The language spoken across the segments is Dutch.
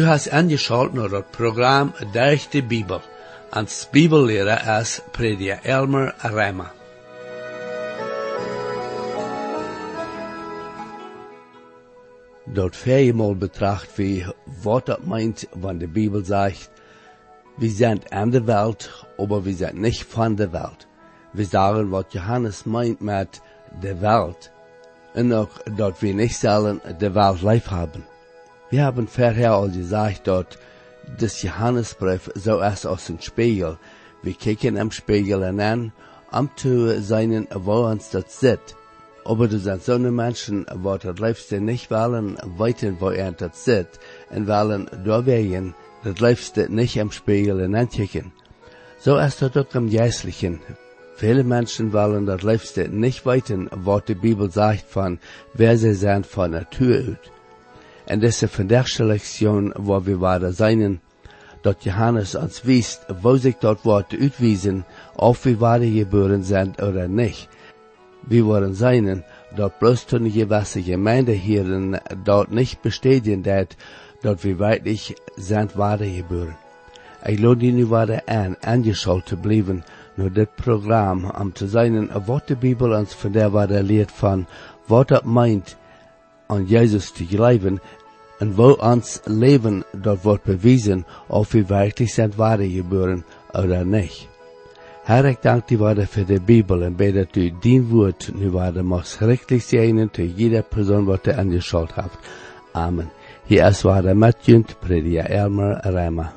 Du hast angeschaut naar het programma Durch de Bibel. Als Bibellehrer is Prediger Elmer Rema. Dort viermal betracht wie, wat dat meint, wann die Bibel sagt, wir sind an der Welt, aber wir sind nicht von der Welt. Wir sagen, was Johannes meint mit der Welt. Und auch, dass wir nicht sollen der Welt live haben. Wir haben vorher al gesagt, dass das Johannesbrief so ist aus dem Spiegel. Wir kicken am Spiegel an, um zu sein, wo uns das sieht. Aber du sind so eine Menschen, wo das liebste nicht wollen, weiten, wo er das sieht, und wollen da wegen, das liebste nicht am Spiegel ankicken. So ist das auch im Geistlichen. Viele Menschen wollen das liebste nicht weiten, was die Bibel sagt von, wer sie sind von Natur aus. En deze vandaagse Lektion, wo wir weiter sein, dat Johannes uns wiest, wo sich dort Worte uitwiesen, of wir wahre geboren sind oder nicht. Wir wollen sein, dort bloß tun die gewisse Gemeinde hier dort nicht bestätigen, dat, dort wir wirklich sind wahre geboren. Ich lade Ihnen weiter an, angeschaut zu bleiben, nur das Programm, um zu sein, was die Bibel uns von der weiter lehrt von, was das meint, an Jesus zu glauben, en wo ons leven dat wordt bewezen of we werkelijk zijn ware geboren oder nicht. Herr, ik dank die waarde voor de Bibel en bid dat u dien woord nu waarde mag schriftelijk zijn te jeder persoon wat er angeschaut heeft. Amen. Hier is waarde met junt, prediker Elmer Rema.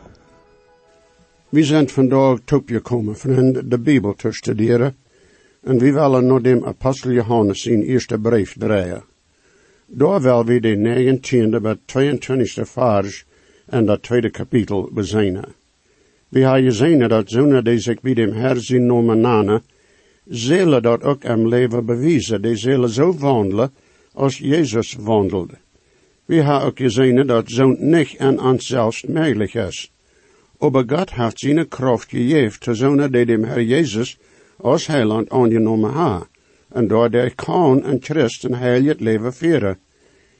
We zijn vandaag toegekomen van de Bibel te studeren en we willen naar de apostel Johannes zijn eerste brief draaien. Daar wil we de 19e bij 22e vers en dat tweede kapitel bezijnen. We hebben gezien dat zonen die zich bij dem Herr zien noemen nane, zullen dat ook im leven bewijzen, die zullen zo wandelen als Jezus wandelde. We hebben ook gezien dat zo'n niet aan onszelf mogelijk is. Aber Gott heeft zijn kracht gegeven te zonen die dem Herr Jezus als heiland aangenomen ha, en door de kan en Christ een heilig leven vieren.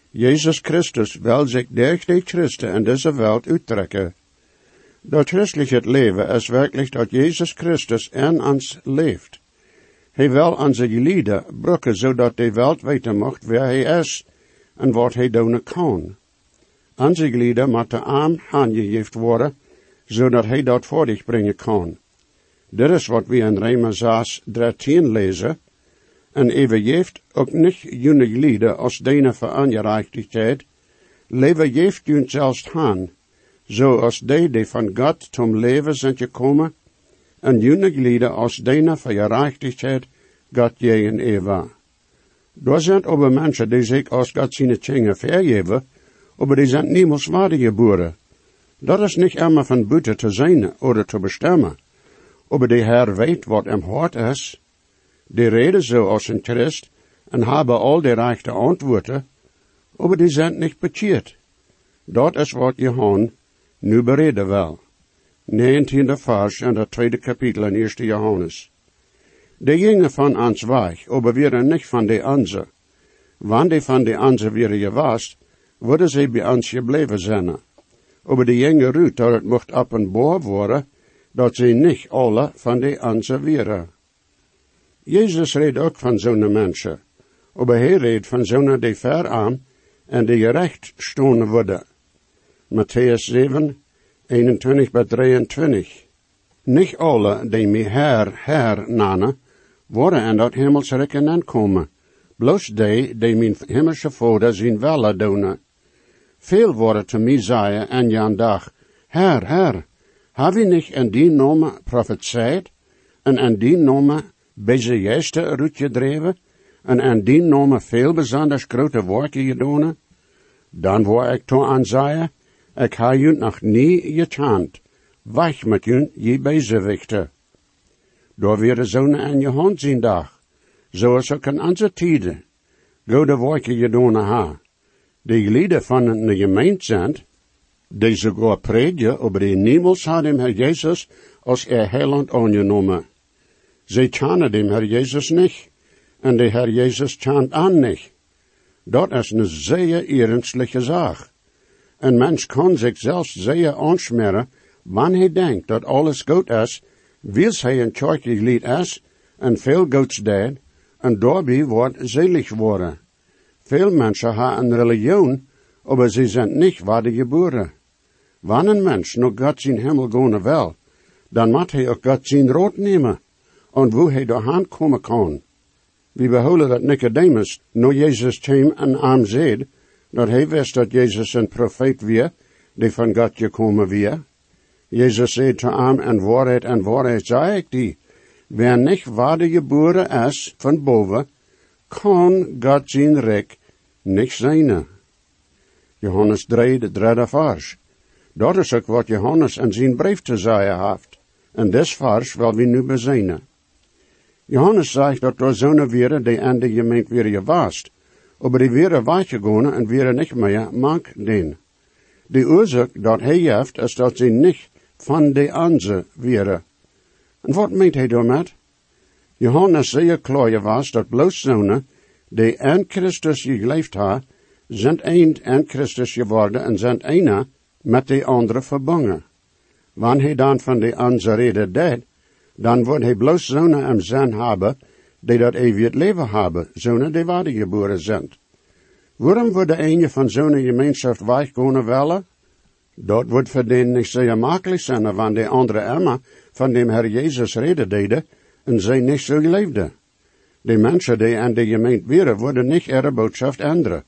Jezus Christus wil zich durch die Christen in deze wereld uittrekken. Dat christliche leven is werkelijk dat Jezus Christus in ons leeft. Hij wil onze gelieden brukken zodat de wereld weten mocht wie hij is en wat hij doen kan. Onze gelieden moeten arm aangegeven worden, zodat hij dat voor zich brengen kan. Dit is wat we in Rema 6, 13 lezen, en even heeft ook niet jene lieden als dene verangerechtigheid, leven heeft jun zelfs han, zoals die die van God zum leven zijn gekomen, en jene lieden als dene vergerechtigheid God jeen Eva. Daar zijn aber mensen die zich als God zijn tjenge vergeven, aber die zijn niemals geboren. Dat is niet immer van buiten te zijn oder te bestemmen, aber die Herr weet wat hem hart is, die reden zo als een Christ en hebben al de rechte antwoorden, aber die zijn niet bekeerd. Dat is wat Johan nu bereden wil. 19e vers en dat tweede kapitel in 1 Johannes. De gingen van ons weg, aber wir nicht van de onze. Wann die van de onze weer gewast, worden ze bij ons gebleven zijn. Aber de gingen ruut dat het mocht openbaar worden, dat ze niet alle van de onze wären. Jezus reed ook van zo'n mensen, aber hij reed van zo'n die ver aan en die gerecht stonen worden. Matthäus 7, 21 bij 23. Niet alle die mij her, her nanen, worden in dat hemelsrijke aankomen, bloos die die mijn hemelse vader zien welle doen. Veel worden te mij zeggen en jan dag, Herr, Herr, heb je niet in die nomen profeteerd, en in die nomen deze juiste uitgedreven, en in die nomen veel bijzonders grote werken gedaan? Dan word ik toe aan zeggen, ik ha je nog nie gechant, weg met je, je bezigwichten. Door weer de zonen aan je hand zien dag, zoals ook in onze tijden, goede werken gedaan ha. Die lieden van de gemeente zijn, die sogar predigen, over die niemals had hem Jezus als er heiland aangenomen. Zij tjanen dem Herr Jezus niet, en de Herr Jezus tjant aan niet. Dat is een zeer ernstige zaak. Een mens kan zich zelfs zeer aansmeren, wanneer hij denkt dat alles goed is, wils hij een kerkelijk lied is, en veel goeds deed, en daarbij wordt zelig worden. Veel mensen hebben een religion, maar ze zijn niet waar de geboren. Wanneer een mens nog God zijn hemel gaan wil, dan moet hij ook God zijn rood nemen, en hoe hij doorheen komen kan. We behouden dat Nicodemus, no Jezus kwam en aan zei, dat hij wist dat Jezus een profeet weer, die van God gekomen weer. Jezus zei te hem, en waarheid en waarheid zei ik die, wer niet waarde geboren is van boven, kan God zijn rijk niet zijn. Johannes 3, de derde vers. Dat is ook wat Johannes in zijn brief te zeggen heeft. En des vers wil we nu bezijnen. Johannes zegt dat er zo'n weer de gemeente weer gewaast, maar die weer weggegaan en weer niet meer mag den. De oorzaak dat hij heeft is dat ze niet van de andere weer. En wat meent hij daarmee? Johannes zeer klaar was dat bloos zonen die aan Christus geleefd ha, zijn een aan Christus geworden en zijn ene met de andere verbangen. Wanneer hij dan van de andere reden deed, dan wordt hij bloos zonen en zijn hebben, die dat eeuwig leven hebben, zonen die geboren zijn. Waarom wordt de ene van zo'n gemeenschap weichkomen willen? Dat wordt voor den niet zeer makkelijk zijn, want de andere Emma van dem Herr Jezus reden deden en zij niet zo leefden. De mensen die aan de gemeente waren, worden niet ihre boodschap änderen.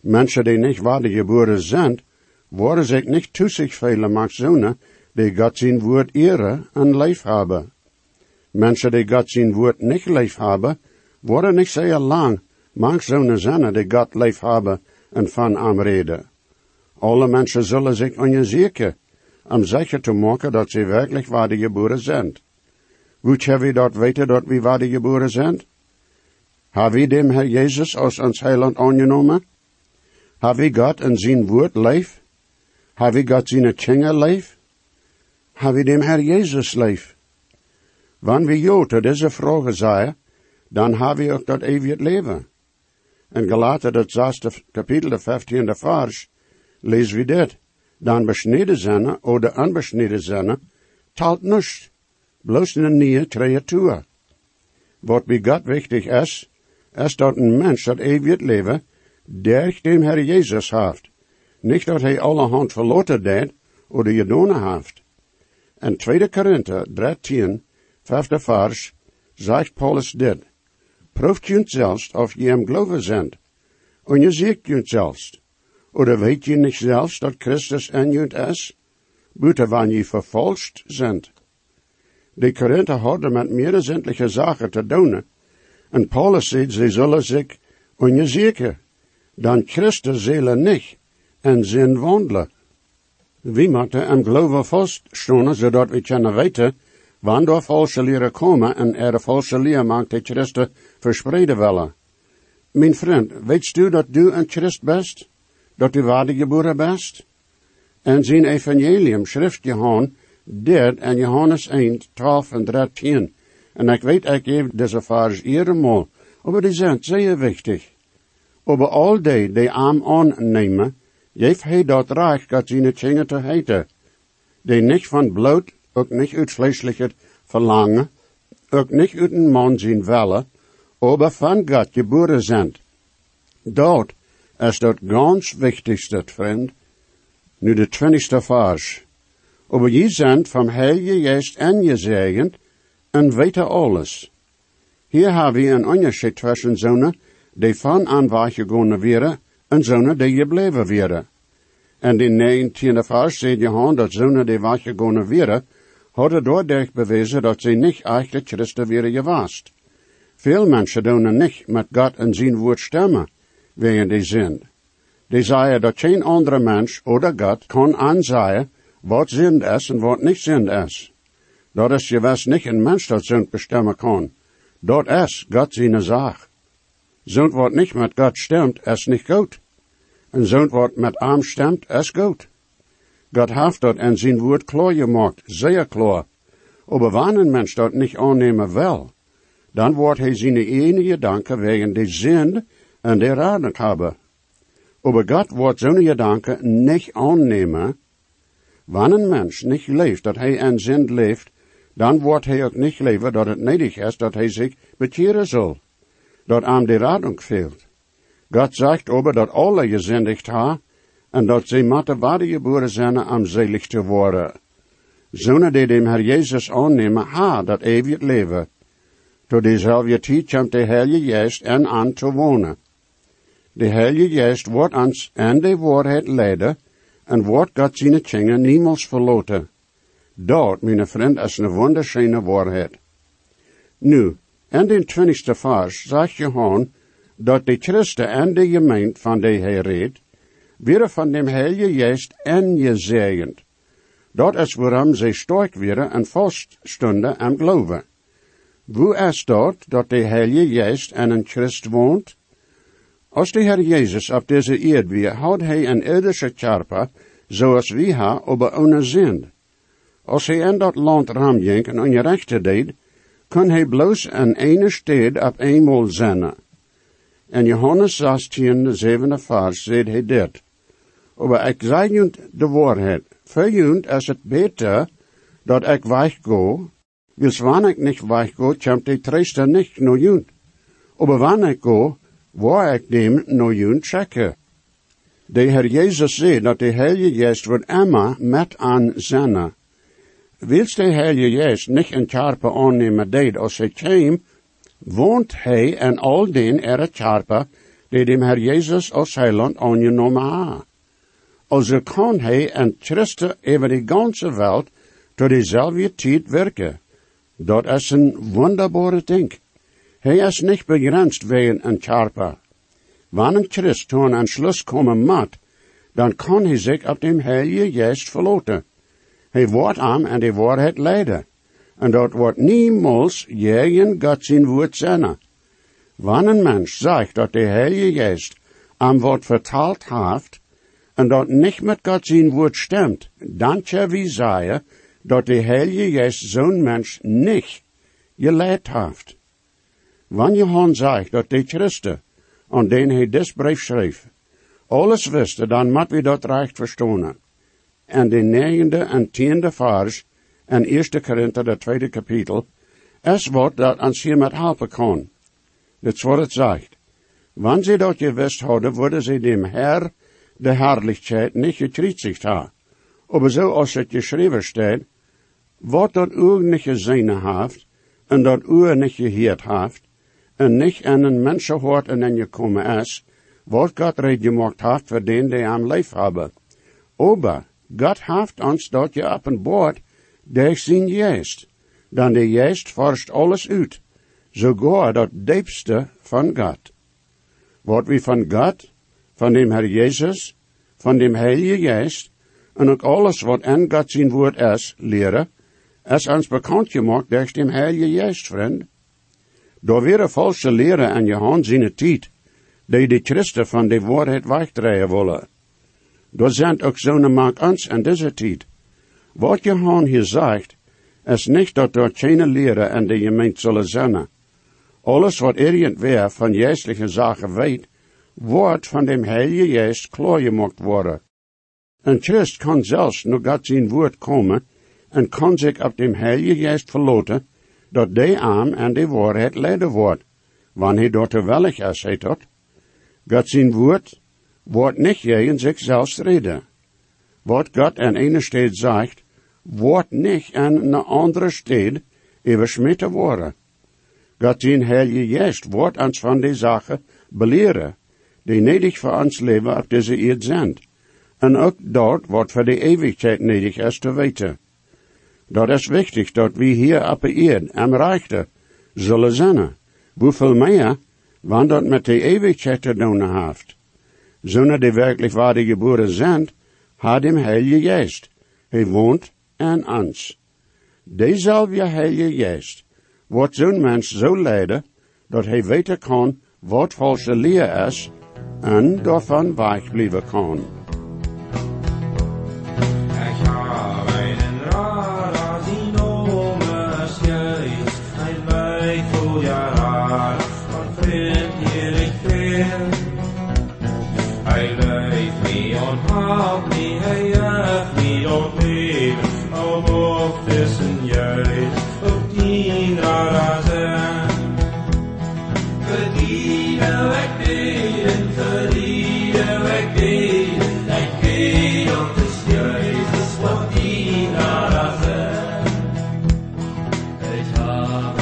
Mensen die niet geboren zijn, worden zich niet toe zich velen macht zonen, die God zijn woord eren en leef hebben. Mensen die God zijn woord niet leef hebben, worden niet zeer lang, mag zonen zijn die God leef hebben en van am reden. Alle mensen zullen zich onderzoeken, om zeker te maken dat ze werkelijk geboren zijn. Hebben we dat weten dat we geboren zijn? Hebben we dem Herr Jezus als ons heiland aangenomen? Hebben we God in zijn woord leef? Hebben we God zijn tjinger leef? Hebben we dem Herr? Wanneer we jo tot deze vragen zeggen, dan hebben we ook dat eeuwig leven. In Galaten, dat zesde kapitel, de vijftiende vers, lezen we dit. Dan besneden zijn, oder unbesneden zijn, talt niets. Bloos een nieuwe creatuur. Wat bij God wichtig is, is dat een mens dat eeuwig leven, der dem Herr Jezus heeft. Niet dat hij allerhand verloten deed, oder gedaan heeft. In 2 Korinther 13, vijfde vers, zegt Paulus dit. Proeft je zelfs of je hem geloven zendt. En je ziet je zelfs. Oder weet je niet zelfs dat Christus in je is? Buiten wanneer je vervolgd zendt. De Korinther hadden met meerdere zindelijke zaken te doen. En Paulus zegt, ze zullen zich onderzoeken. Dan Christus zullen niet en zin wandelen. We moeten hem geloven vaststonen, zodat we kunnen weten, wanneer valse leren komen en er valse leer maakt die Christus verspreiden willen. Mijn vriend, weet u dat u een Christ bent? Dat u geboren bent? En zijn evangelium, schrift Johan, dit en Johannes 1, 12 en 13. En ik weet, ik geef deze vers eenmaal, maar die zijn zeer wichtig. Over al die die aan aannemen, geeft hij dat recht, dat zijn dingen te heten. Die niet van bloed, ook niet uit vleeselijke verlangen, ook niet uit een man zijn willen, aber van God geboren zijn. Dat is dat ganz wichtigste, vriend. Nu de twintigste vers. Aber je zijn van Heilige je zegend en weten alles. Hier hebben we een onderscheid tussen zonen die van aan weggegaan werden en zonen die gebleven werden. En in 19e vers zegt Johan dat zonen die weggegaan werden, hadden doordat bewezen dat ze niet echt Christen werden gewaast. Veel mensen doen niet met God en zijn woord stemmen, wegen die zin. Die zeggen dat geen andere mens oder God kan aanzien wat zin is en wat niet zin is. Dat is juist niet een mens dat zin bestemmen kan. Dat is God zijn zaak. Zond wat niet met God stemt, is niet goed. En zond wat met arm stemt, is goed. God heeft dat in zijn woord klaar gemaakt, zeer klaar. Aber wanneer een mens dat niet aannemen wil, dan wordt hij zijn enige danken wegen de zin en de raden hebben. Aber Gott wordt zo'n gedanken niet aannemen. Wanneer een mens niet leeft dat hij en zin leeft, dan wordt hij ook niet leven dat het nedig is dat hij zich bekeren zal. Dat aan de radung fehlt. God zegt over dat alle gezindigd ha, en dat ze matte waarde geboren zijn om zelig te worden. Zonen die dem Herr Jezus aannemen, ha dat eeuwig leven. Tot diezelfde tijd komt de Heilige Geest en aan te wonen. De Heilige Geest wordt ons en de waarheid leiden, en wordt God zijn tjingen niemals verloten. Dat, mijn vriend, is een wonderschöne waarheid. Nu, in de twintigste vers zegt Johan dat de Christen en de gemeente van de Heer weer van dem Heilige Geest en gezegend. Dat is waarom ze sterk werden en vaststonden en geloven. Hoe is dat dat de Heilige Geest en een Christ woont? Als de Heer Jezus op deze eerd weer, houdt hij een irdische charpa, zoals wie ha, over ohne zin. Als hij in dat land ramjenk en ongerechte deed, kon hij bloos aan ene stad op eenmaal zijn. En Johannes 16, de zevende vers, zegt hij dit. Maar ik zeg junt de waarheid. Voor junt is het beter dat ik weggo, wils wanneer ik niet weggo, komt de treester niet naar junt. Maar wanneer ik go, waar ik dem naar junt checken. De Heer Jezus zei dat de Heilige Geest wordt immer met aan zijn. Wils de Heilige Geest niet een charpe aannemen deed als hij kwam, woont hij en al den er charpe die dem Herr Jezus als heiland aangenomen ha. Also kan hij en Christen over de ganze wereld tot dezelfde tijd werken. Dat is een wonderbare ding. Hij is niet begrensd wegen een charpe. Wanneer een Christ toen een Schluss komen moet, dan kan hij zich op dem Heilige Geest verloten. Hij wordt aan en de waarheid leiden. En dat wordt niemals jegen God zijn woord zijn. Wanneer een mens zegt dat de Heilige Geest aan wat vertaald heeft, en dat niet met God zijn woord stemt, dan kan we zeggen dat de Heilige Geest zo'n mens niet geleid heeft. Wanneer Johan zegt dat de Christen, aan den hij dit brief schreef, alles wisten, dan moet we dat recht verstaan. En de negende en tiende vers en eerste Korinther, de tweede kapitel, is wat dat ons hier met helpen is wat het zegt. Wanneer ze dat gewist hadden, worden ze dem Herr de herrlichkeit niet gekritzigt ha. Aber zo als het geschreven staat, wat dat u niet gezien heeft, en dat u niet geheerd heeft, en niet aan een mensenhoort en in gekomen is, wat God reed gemaakt heeft voor den die am leef hebben. Aber God heeft ons dat je op boord, der zijn geest. Dan de geest forscht alles uit, sogar dat diepste van God. Wat we van God, van dem Herr Jezus, van dem Heilige Geest, en ook alles wat in God zijn woord is, leren, is ons bekend gemaakt door dem Heilige Geest, vriend. Door weer valse leren en je hand zijn tijd, die de Christen van de waarheid wegdraaien willen. Door zijn ook zo'n maak ons in deze tijd. Wat je han hier zegt, is niet dat door geen leren en de gemeente zullen zijn. Alles wat irgendwer van geestelijke zaken weet, wordt van dem Heilige Geest klaargemaakt worden. Een Christ kan zelfs nog God zijn woord komen en kan zich op dem Heilige Geest verloten, dat de arm en de waarheid leiden wordt, wanneer dat er wellig is, heet dat. God zijn woord wordt niet tegen zichzelf reden. Wat God in ene stad zegt, wordt niet in een andere stad überschmitten worden. God zijn Heilige Geest wordt ons van die zaken beleren, die nedig voor ons leven op deze eerd zijn. En ook dat wat voor de eeuwigheid nedig is te weten. Dat is wichtig dat we hier op de eerd am rechte zullen zijn. Hoeveel meer, wanneer dat met de eeuwigheid te doen heeft. Zonder die werkelijk waar de geboren zijn, had hem Heilige Geest. Hij woont in ons. Dezelfde Heilige Geest wordt zo'n mens zo leiden, dat hij weten kan wat valse leer is, en daarvan wegblijven kan. Ich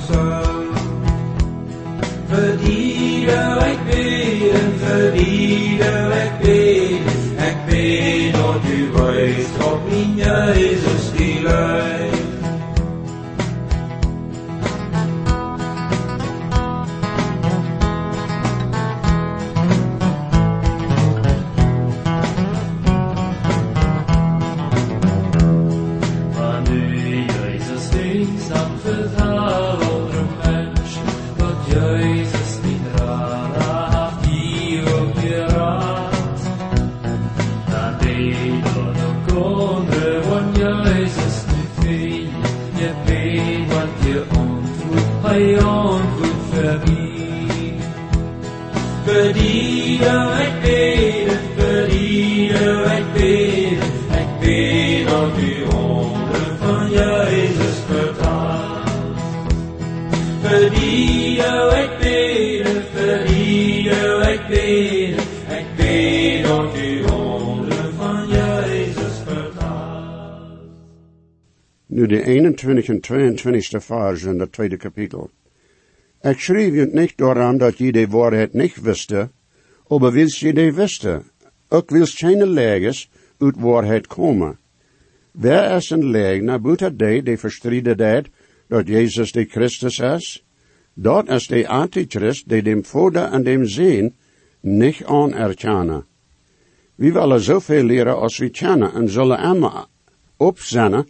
song. Nu de 21 en 22 verse in het tweede kapitel. Ik schreef je niet daaraan dat je de waarheid niet wiste, aber wilst je de wiste. Ook wilst geen leges uit waarheid komen. Wer is een leegner buiten die die verstriden dat dat Jezus de Christus is? Dat is de antichrist die dem Vader en dem Zeen niet anerkennen. We willen zoveel leren als we kennen en zullen immer opzennen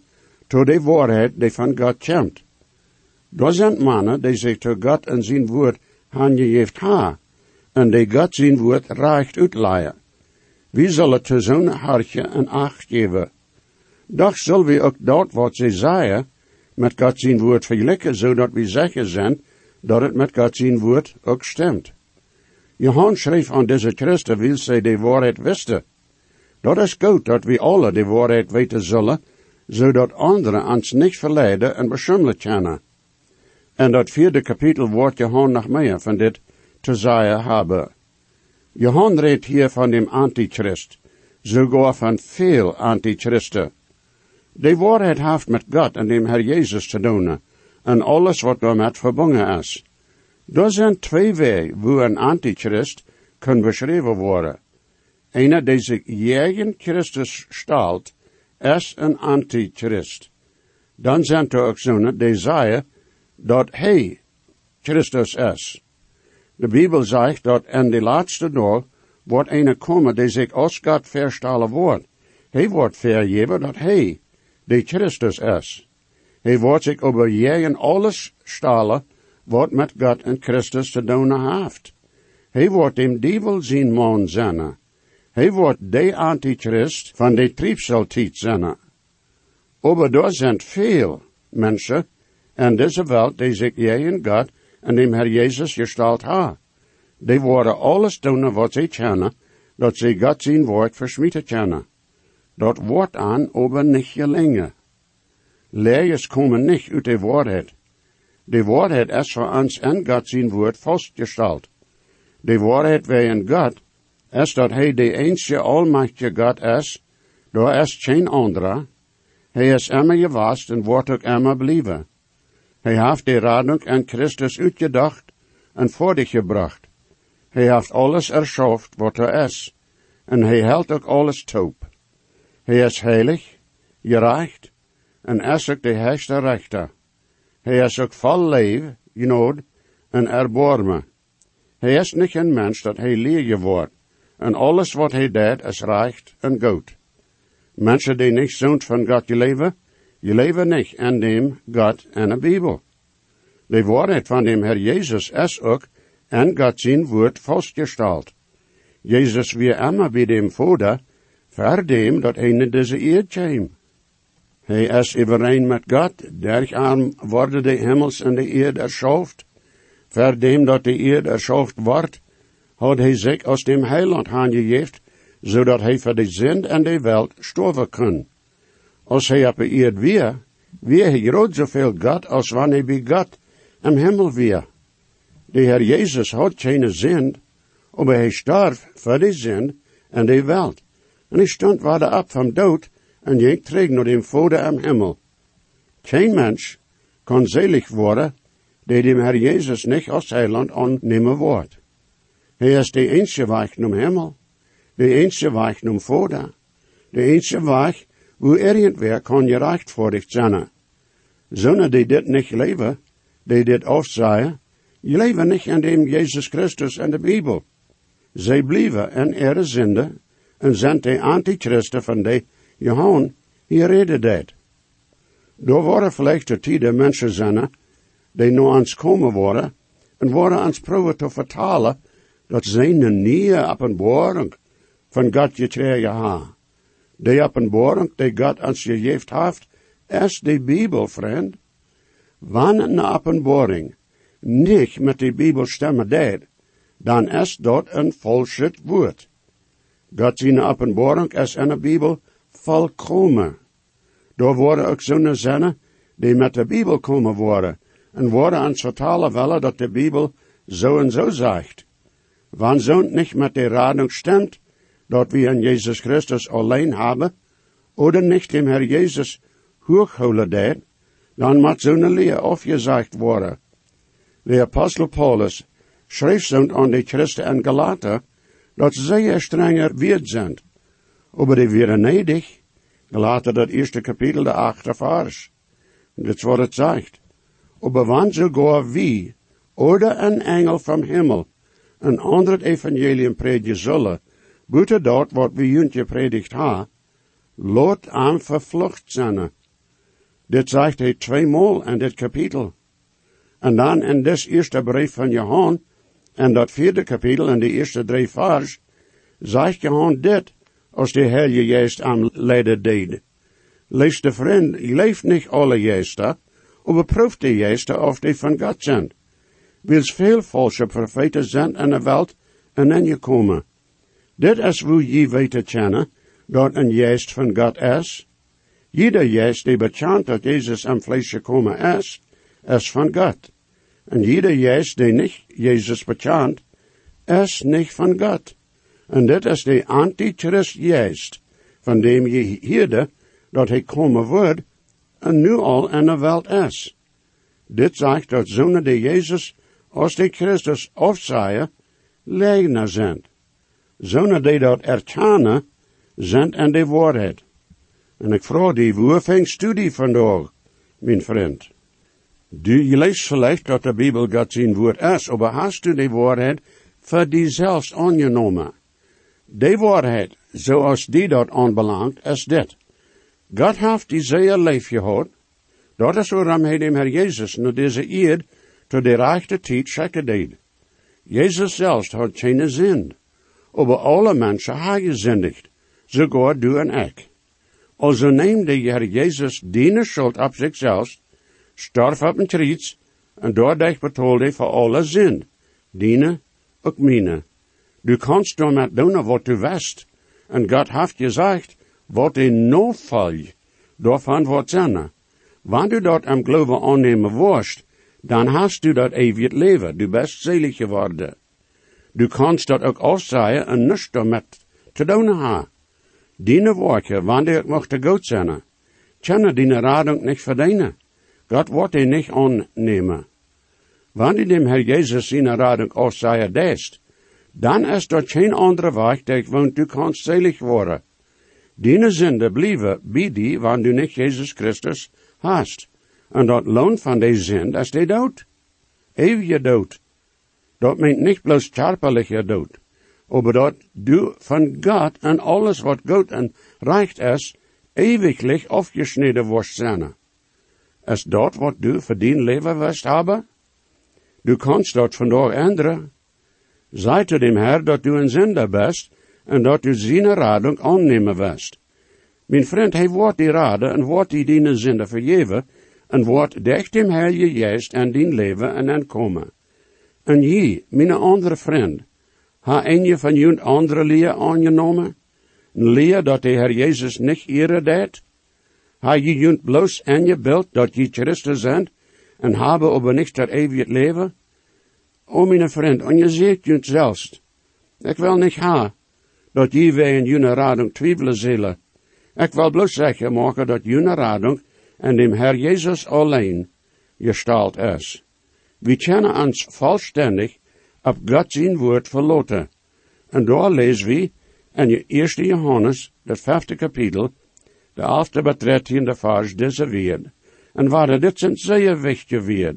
tot de waarheid die van God komt. Dat zijn mannen die zich tot God en zijn woord aangegeven ha, en die God zijn woord recht uitleiden. We zullen te zo'n hartje en acht geven. Doch zullen we ook dat wat ze zeggen, met God zijn woord vergelijken, zodat we zeker zijn dat het met God zijn woord ook stemt. Johannes schreef aan deze christen, wil zij de waarheid wisten. Dat is goed dat we alle de waarheid weten zullen, zodat anderen ons niet verleiden en beschummelen kunnen. En dat vierde kapitel wordt Johan nog meer van dit te zeggen hebben. Johan redt hier van dem Antichrist, sogar van veel Antichristen. De waarheid heeft met God en dem Herr Jezus te doen, en alles wat daarmee verbonden is. Er zijn twee wegen waar een Antichrist kan beschreven worden. Einer, die zich tegen Christus stelt, is een Antichrist. Dan zijn er ook zonen die zeggen dat hij Christus is. De Bijbel zegt dat in de laatste dag wordt een komen die zich als God verstellen wordt. Hij wordt vergeven dat hij de Christus is. Hij wordt zich over jeden alles stellen wat met God en Christus te doen heeft. Hij wordt dem duivel zijn man zijn. Hij wordt de antichrist van de triebseltijd zijn. Aber er zijn veel mensen in deze wereld die zich tegen God en dem Herr Jezus gesteld ha. Die worden alles doen wat ze kennen, dat ze God zijn woord versmieten kennen. Dat wordt aan, aber niet gelingen. Leers komen niet uit de waarheid. De waarheid is voor ons en God zijn woord vastgesteld. De waarheid in God is dat hij de enige almachtige God is, daar is geen andere. Hij is immer geweest en wordt ook immer blijven. Hij heeft de radung en Christus uitgedacht en voor dich gebracht. Hij heeft alles erschaft wat er is, en hij houdt ook alles toop. Hij is heilig, gerecht, en is ook de heerste rechter. Hij is ook vol leven, genood, en erbarmen. Hij is niet een mens dat hij leer wordt, en alles wat hij deed is recht en goed. Mensen die niet zo'n van God leven, je leven niet in dem God en de Bijbel. De waarheid van dem Herr Jezus is ook en God zijn woord vastgesteld. Jezus weer immer bij dem Vader, voor dem dat in deze eerd kwam. Hij is overeen met God, dergaan worden de hemels en de eerd erschaft. Voor dem dat de eerd erschaft wordt, had hij zich als dem heiland aangegeven, zodat hij voor de zin en de welt sterven kan. Als hij op de eerd weer, weer hij groot zoveel God als wanneer hij bij God im hemel weer. De Heer Jezus had geen zin, maar hij starf voor de zin en de welt. En hij stond waarde op van dood en ging terug naar dem Vader im hemel. Geen mens kan selig worden, die dem Herr Jezus niet als heiland aannemen wordt. Hij is de enige weg naar hemel, de enige weg naar Vader, de enige weg wo irgendwer kan gerechtvaardigd zijn. Zonen die dit niet leven, die dit afzaaien, je leven niet in dem Jezus Christus en de Bijbel. Zij blijven in ihre zinde en zijn de antichristen van de Johan, hier reden dat. Door worden vielleicht de tijden mensen zijn, die nu ans komen worden, en worden ans proeven te vertalen, dat zij een nieuwe openbaring van God gekregen hebben. De openbaring die God ons gegeven heeft, is de Bijbel, vriend. Wanneer een openbaring niet met de Bijbel stemmen deed, dan is dat een falsch woord. God zijn openbaring is in de Bijbel volkomen. Daar worden ook zo'n zinnen die met de Bijbel komen worden, en worden ons vertalen willen dat de Bijbel zo en zo zegt. Wanneer zo'n niet met de radung stemt, dat we in Jezus Christus alleen hebben, oder nicht dem Herr Jesus hochholen deed, dan moet zo'n leer afgezegd worden. De apostel Paulus schreef zo'n aan de Christen en Galater, dat zij strenger weerd zijn. Aber die weer nedig, Galater dat eerste kapitel, de achte vers. Dat is wat het zegt. Aber wann wie, oder een engel vom Himmel, een ander evangelium predigen zullen, buiten dat wat we juntje predigt ha, lot aan vervlucht zijn. Dit zegt hij tweemaal in dit kapitel. En dan in dit eerste brief van Johan, en dat vierde kapitel in de eerste drie vers, zegt Johan dit, als de Heilige Geest aan leiden deed. Lees de vriend, je leeft niet alle geesten, maar de geesten of die van God zijn. Wils veel valse profeten zijn in de wereld en in je komen. Dit is hoe je weten kennen, dat een geest van God is. Jeder geest die bekend dat Jezus am vlees gekomen is, is van God. En jeder geest die niet Jezus bekend, is niet van God. En dit is de antichrist geest, van dem je hierde dat hij komen wordt, en nu al in de wereld is. Dit zegt dat zonen de Jezus als de Christus afzaaien, legener zijn. Zonen die dat erkennen, zijn en de waarheid. En ik vraag die, hoe vangst du die vandaag, mijn vriend? Du, je leest vielleicht dat de Bijbel God zijn woord is, maar hast du die waarheid voor die zelfs aangenomen? De waarheid, zoals die dat aanbelangt, is dit. God heeft die zeer leef gehad. Dat is waarom hij dem Herr Jezus naar deze eerd tot de rechte tijd schikken deed. Jezus zelfs had geen zin. Aber alle mensen hebben gezündigd, sogar du en ik. Also neemt de Heer Jezus die schuld op zichzelf, starf op een kruis, en doordat betaalde voor alle zin, diene, ook mine. Du kannst dan met doen wat du wist, en God heeft gezegd, wat in no val, daarvan wordt zijn. Wanneer du dat am geloven aannemen worst, dan hast du dat eeuwig leven, du best selig geworden. Du kannst dat ook afzaaien en niets met te doen ha. Diene woordje, wanneer mocht de goed zijn. Kennen die radung niet verdienen. God wordt die niet aannemen. Wanneer dem Herr Jesus zijn radung aussagen deest, dan is dat geen andere weg dat want du kannst selig worden. Dine zinde blijven bij die, wanneer du niet Jezus Christus hast. En dat loon van die zin is de dood. Eeuwige dood. Dat meent niet bloos charpelige dood. Maar dat du van God en alles wat goed en recht is, ewiglich afgesneden wordt zijn. Is dat wat du voor dien leven wirst? Du kannst dat vandaag änderen. Zei te dem Herr dat du een zender bist en dat du zijn radung aannemen wirst. Mijn vriend, hij wordt die raden en wordt die dienen zinde vergeven en wordt dicht dem je juist en dien leven en en komen. En je, mijn andere vriend, ha een je van jullie andere leer aangenomen? Een leer dat de Herr Jezus niet ere deed? Ha je jullie bloos en je beeld dat je Christus zijn en hebben over niks dat eeuwig leven? O, mijn vriend, en je ziet je zelfs. Ik wil niet ha, dat je wij in radung twijfelen zullen. Ik wil bloos zeggen maken dat jullie radung en dem Herr Jesus alleen gestalt is. We kennen ons vollständig op God zijn woord verloten. En daar lezen we in je eerste Johannes, het vijfde kapitel, de bij dertiende vers deze weer. En waar dit zijn zeer wichtig weer.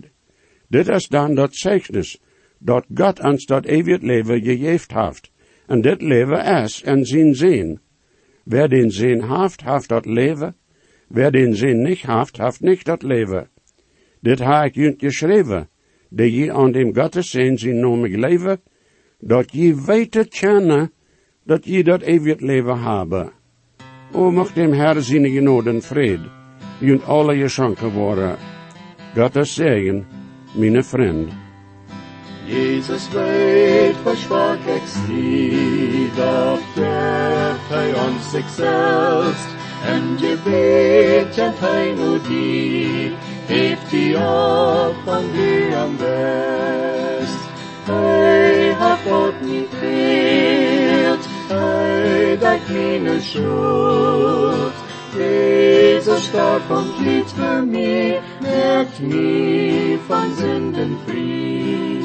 Dit is dan dat zegnis, dat God ons dat eeuwig leven gegeven heeft. En dit leven is en zijn zin. Wer den zin heeft, heeft dat leven. Wer den zin niet heeft, heeft niet dat leven. Dit ha ik junt geschreven, dat je aan dem Gottes zin zijn nomig leven, dat je weten kennen, dat je dat eeuwig leven hebben. O, mag dem Herr zijn genode en vrede, junt alle je schanken worden. Gottes zegen, mijn vriend. Jesus weet versprach ik doch treft hij ons zich selbst, en gebet kent hij nu die, heeft die op van die am best. Hij hat God niet veelt, hij dat meine schuld, Jesus starb und für mich, merkt mich von Sünden frei.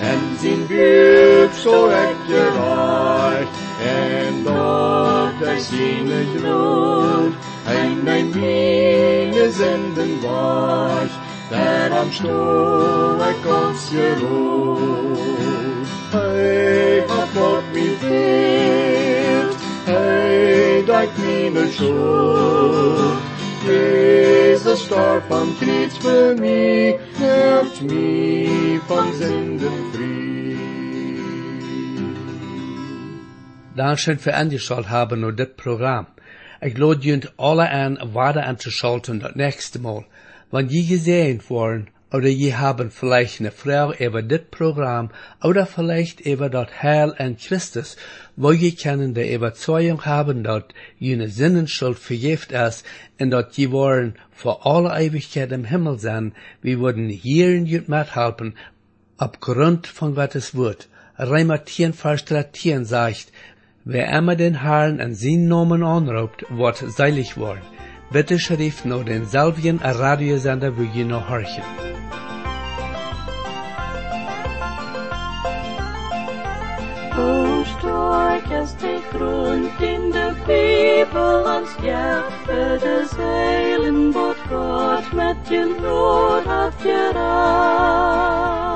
En zijn buik zo echt gereicht, en dort er zijn gloed, en mijn meine zenden was, der am ik ons geruht. Hij hat Gott mir fehlt, hij dat meine schuld. Jesus starb am Kreuz für mich, helft mich von Sünden frei. Dankeschön für angeschaut haben und das Programm. Ich lade junt alle an, weiter anzuschalten das nächste Mal. Wenn je gesehen worden, oder je haben vielleicht eine Frau über das Programm, oder vielleicht über das Heil an Christus, wo je können die Überzeugung haben, dass jene Sinnenschuld vergift ist, und dass je wollen vor aller Ewigkeit im Himmel sein, wir würden hier in jut mithelfen, aufgrund von Gottes Wort. Reimer 10, Vers 13 sagt, Wer immer den Herrn an seinen Namen anruft, wird seilig worden. Beteschrift noch den selben Radiosender wir noch horchen. As they groaned in the feeble on Skeffede zeilen, bot God met je nood af je.